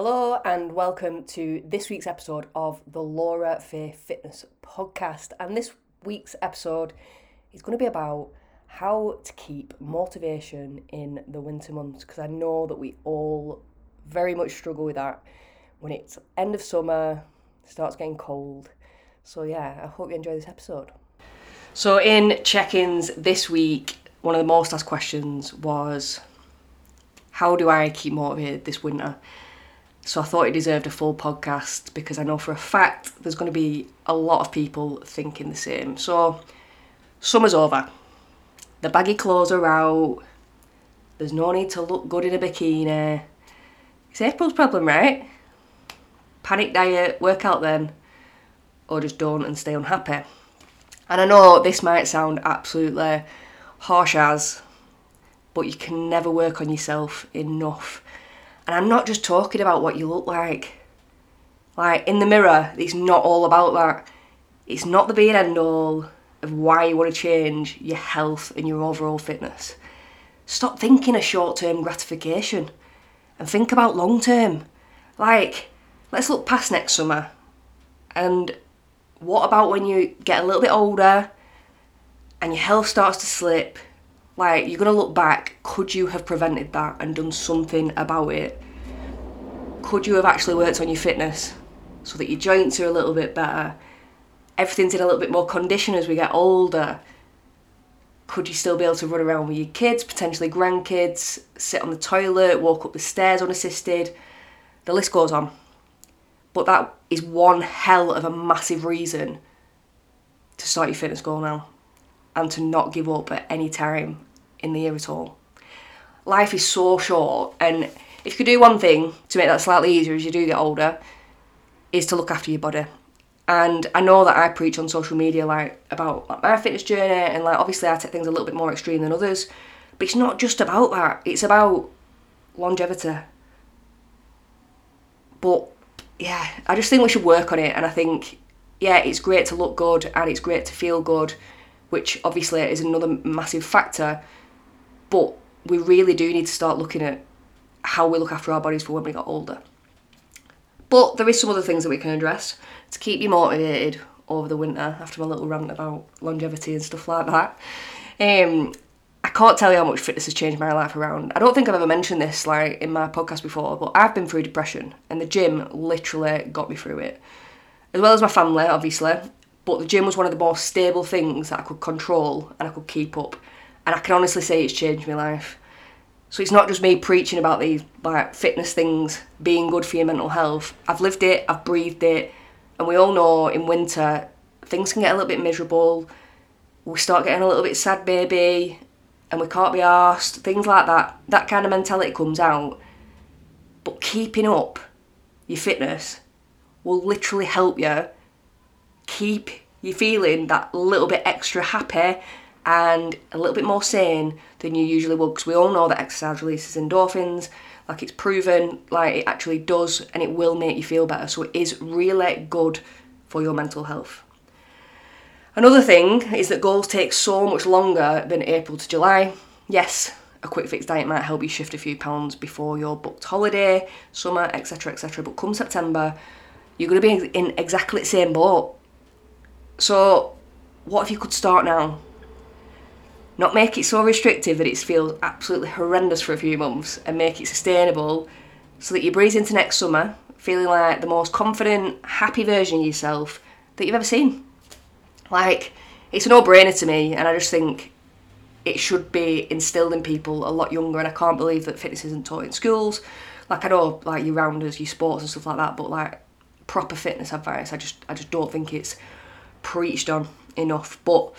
Hello and welcome to this week's episode of the Laura Faye Fitness Podcast. And this week's episode is going to be about how to keep motivation in the winter months because I know that we all very much struggle with that when it's end of summer, starts getting cold. So yeah, I hope you enjoy this episode. So in check-ins this week, one of the most asked questions was how do I keep motivated this winter? So I thought it deserved a full podcast because I know for a fact there's going to be a lot of people thinking the same. So summer's over. The baggy clothes are out. There's no need to look good in a bikini. It's April's problem, right? Panic diet, work out then, or just don't and stay unhappy. And I know this might sound absolutely harsh as, but you can never work on yourself enough and I'm not just talking about what you look like. Like, in the mirror, it's not all about that. It's not the be and end all of why you want to change your health and your overall fitness. Stop thinking of short term gratification and think about long term. Like, let's look past next summer. And what about when you get a little bit older and your health starts to slip like, you're going to look back, could you have prevented that and done something about it? Could you have actually worked on your fitness so that your joints are a little bit better? Everything's in a little bit more condition as we get older. Could you still be able to run around with your kids, potentially grandkids, sit on the toilet, walk up the stairs unassisted? The list goes on. But that is one hell of a massive reason to start your fitness goal now and to not give up at any time in the year at all. Life is so short, and if you could do one thing to make that slightly easier as you do get older, is to look after your body. And I know that I preach on social media like about like, my fitness journey, and like obviously I take things a little bit more extreme than others, but it's not just about that. It's about longevity. But yeah, I just think we should work on it, and I think yeah, it's great to look good and it's great to feel good, which obviously is another massive factor. But we really do need to start looking at how we look after our bodies for when we got older. But there is some other things that we can address to keep you motivated over the winter after my little rant about longevity and stuff like that. Um, I can't tell you how much fitness has changed my life around. I don't think I've ever mentioned this like in my podcast before, but I've been through depression and the gym literally got me through it. As well as my family, obviously, but the gym was one of the most stable things that I could control and I could keep up and I can honestly say it's changed my life. So it's not just me preaching about these like fitness things being good for your mental health. I've lived it, I've breathed it, and we all know in winter things can get a little bit miserable. We start getting a little bit sad, baby, and we can't be asked. Things like that. That kind of mentality comes out. But keeping up your fitness will literally help you keep you feeling that little bit extra happy and a little bit more sane than you usually would because we all know that exercise releases endorphins. Like it's proven like it actually does and it will make you feel better. So it is really good for your mental health. Another thing is that goals take so much longer than april to july. Yes a quick fix diet might help you shift a few pounds before your booked holiday summer etc etc but come september you're going to be in exactly the same boat. So what if you could start now not make it so restrictive that it feels absolutely horrendous for a few months and make it sustainable so that you breeze into next summer feeling like the most confident, happy version of yourself that you've ever seen. Like, it's a no brainer to me, and I just think it should be instilled in people a lot younger. And I can't believe that fitness isn't taught in schools. Like, I know, like, your rounders, your sports, and stuff like that, but like, proper fitness advice, I just, I just don't think it's preached on enough. But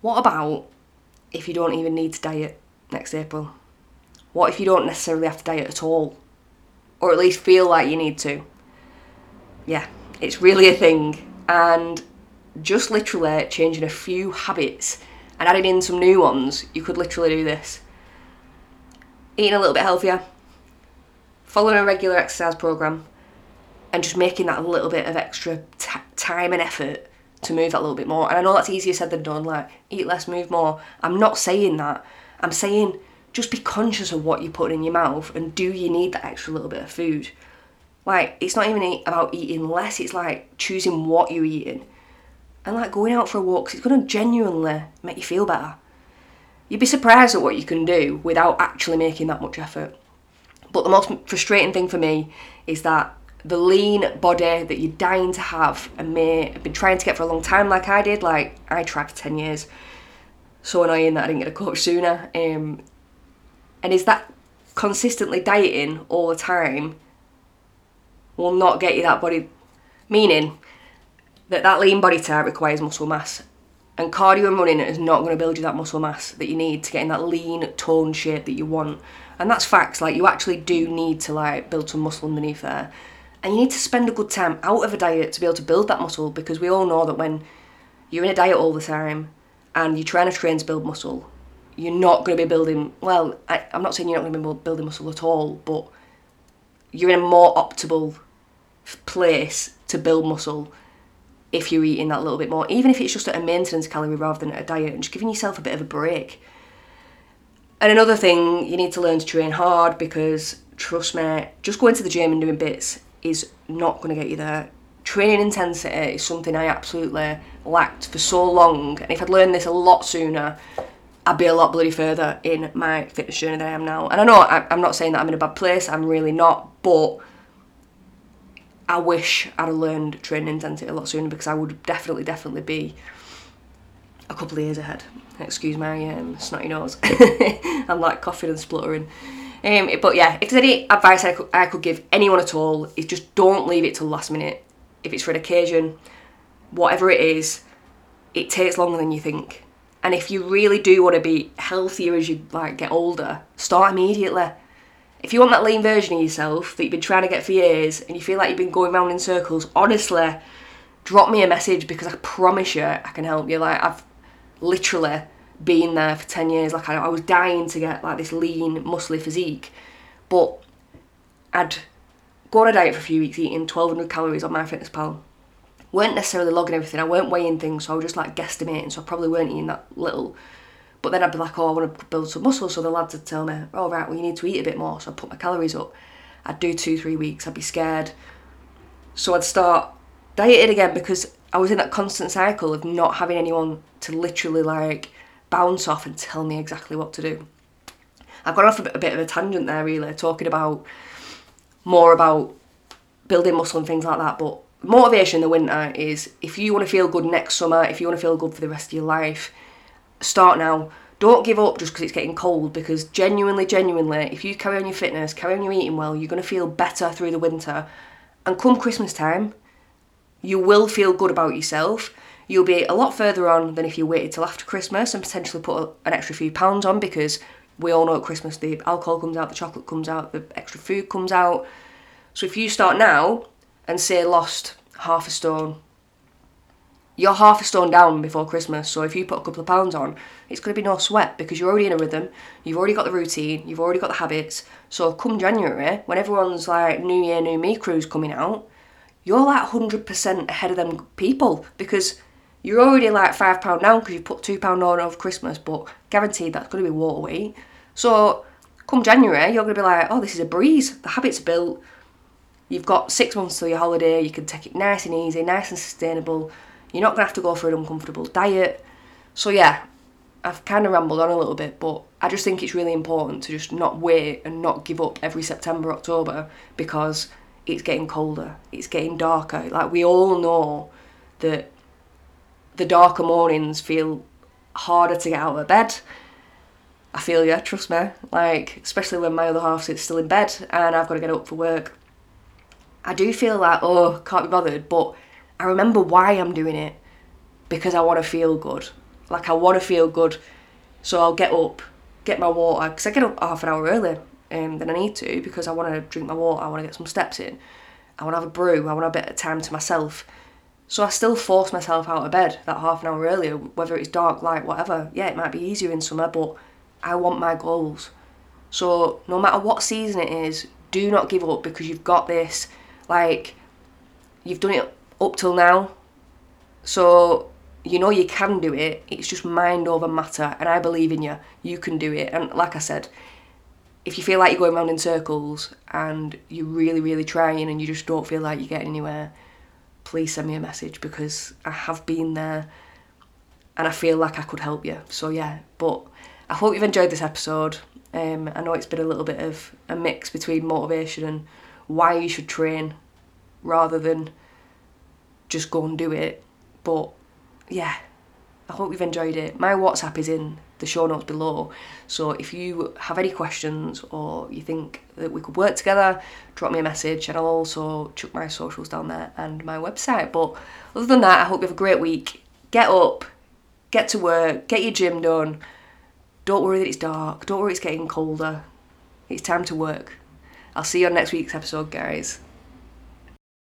what about if you don't even need to diet next April? What if you don't necessarily have to diet at all? Or at least feel like you need to? Yeah, it's really a thing. And just literally changing a few habits and adding in some new ones, you could literally do this. Eating a little bit healthier, following a regular exercise program, and just making that little bit of extra t- time and effort to move that little bit more. And I know that's easier said than done, like eat less, move more. I'm not saying that. I'm saying just be conscious of what you put in your mouth and do you need that extra little bit of food? Like, it's not even about eating less, it's like choosing what you're eating. And like going out for a walk, it's to genuinely make you feel better. You'd be surprised at what you can do without actually making that much effort. But the most frustrating thing for me is that the lean body that you're dying to have and may have been trying to get for a long time, like I did, like I tried for 10 years. So annoying that I didn't get a coach sooner. Um, and is that consistently dieting all the time will not get you that body, meaning that that lean body type requires muscle mass. And cardio and running is not going to build you that muscle mass that you need to get in that lean, toned shape that you want. And that's facts. Like you actually do need to like build some muscle underneath there, and you need to spend a good time out of a diet to be able to build that muscle. Because we all know that when you're in a diet all the time and you're trying to train to build muscle, you're not going to be building. Well, I, I'm not saying you're not going to be building muscle at all, but you're in a more optimal place to build muscle if you're eating that little bit more, even if it's just at a maintenance calorie rather than a diet, and just giving yourself a bit of a break. And another thing, you need to learn to train hard because trust me, just going to the gym and doing bits is not going to get you there. Training intensity is something I absolutely lacked for so long, and if I'd learned this a lot sooner, I'd be a lot bloody further in my fitness journey than I am now. And I know I'm not saying that I'm in a bad place, I'm really not, but I wish I'd learned training intensity a lot sooner because I would definitely, definitely be a couple of years ahead. Excuse my um, snotty nose. I'm like coughing and spluttering. Um, but yeah, if there's any advice I could, I could give anyone at all, is just don't leave it till last minute. If it's for an occasion, whatever it is, it takes longer than you think. And if you really do want to be healthier as you like get older, start immediately. If you want that lean version of yourself that you've been trying to get for years and you feel like you've been going around in circles, honestly, drop me a message because I promise you I can help you. Like I've literally been there for 10 years. Like I, I was dying to get like this lean, muscly physique. But I'd go on a diet for a few weeks eating 1200 calories on MyFitnessPal Weren't necessarily logging everything, I weren't weighing things, so I was just like guesstimating, so I probably weren't eating that little. But then I'd be like, oh, I want to build some muscle. So the lads would tell me, oh, right, well, you need to eat a bit more. So I'd put my calories up. I'd do two, three weeks. I'd be scared. So I'd start dieting again because I was in that constant cycle of not having anyone to literally like bounce off and tell me exactly what to do. I've gone off a bit, a bit of a tangent there, really, talking about more about building muscle and things like that. But motivation in the winter is if you want to feel good next summer, if you want to feel good for the rest of your life, start now. Don't give up just because it's getting cold because genuinely, genuinely, if you carry on your fitness, carry on your eating well, you're going to feel better through the winter. And come Christmas time, you will feel good about yourself. You'll be a lot further on than if you waited till after Christmas and potentially put an extra few pounds on because we all know at Christmas the alcohol comes out, the chocolate comes out, the extra food comes out. So if you start now and say lost half a stone, you're half a stone down before Christmas. So if you put a couple of pounds on, it's going to be no sweat because you're already in a rhythm. You've already got the routine. You've already got the habits. So come January, when everyone's like New Year, New Me cruise coming out, you're like 100% ahead of them people because you're already like five pound down because you put two pound on over Christmas, but guaranteed that's going to be water weight. So come January, you're going to be like, oh, this is a breeze. The habits built. You've got six months till your holiday. You can take it nice and easy, nice and sustainable. You're not going to have to go for an uncomfortable diet. So, yeah, I've kind of rambled on a little bit, but I just think it's really important to just not wait and not give up every September, October because it's getting colder, it's getting darker. Like, we all know that the darker mornings feel harder to get out of bed. I feel you, trust me. Like, especially when my other half is still in bed and I've got to get up for work. I do feel like, oh, can't be bothered, but I remember why I'm doing it because I want to feel good. Like I want to feel good, so I'll get up, get my water because I get up half an hour earlier um, than I need to because I want to drink my water. I want to get some steps in. I want to have a brew. I want a bit of time to myself. So I still force myself out of bed that half an hour earlier, whether it's dark, light, whatever. Yeah, it might be easier in summer, but I want my goals. So no matter what season it is, do not give up because you've got this. Like, you've done it up till now. So you know you can do it. It's just mind over matter, and I believe in you. You can do it. And like I said, if you feel like you're going around in circles and you're really, really trying and you just don't feel like you're getting anywhere, please send me a message because I have been there and I feel like I could help you. So yeah, but I hope you've enjoyed this episode. Um, I know it's been a little bit of a mix between motivation and why you should train rather than just go and do it. But yeah, I hope you've enjoyed it. My WhatsApp is in the show notes below. So if you have any questions or you think that we could work together, drop me a message and I'll also chuck my socials down there and my website. But other than that, I hope you have a great week. Get up, get to work, get your gym done. Don't worry that it's dark. Don't worry it's getting colder. It's time to work. I'll see you on next week's episode, guys.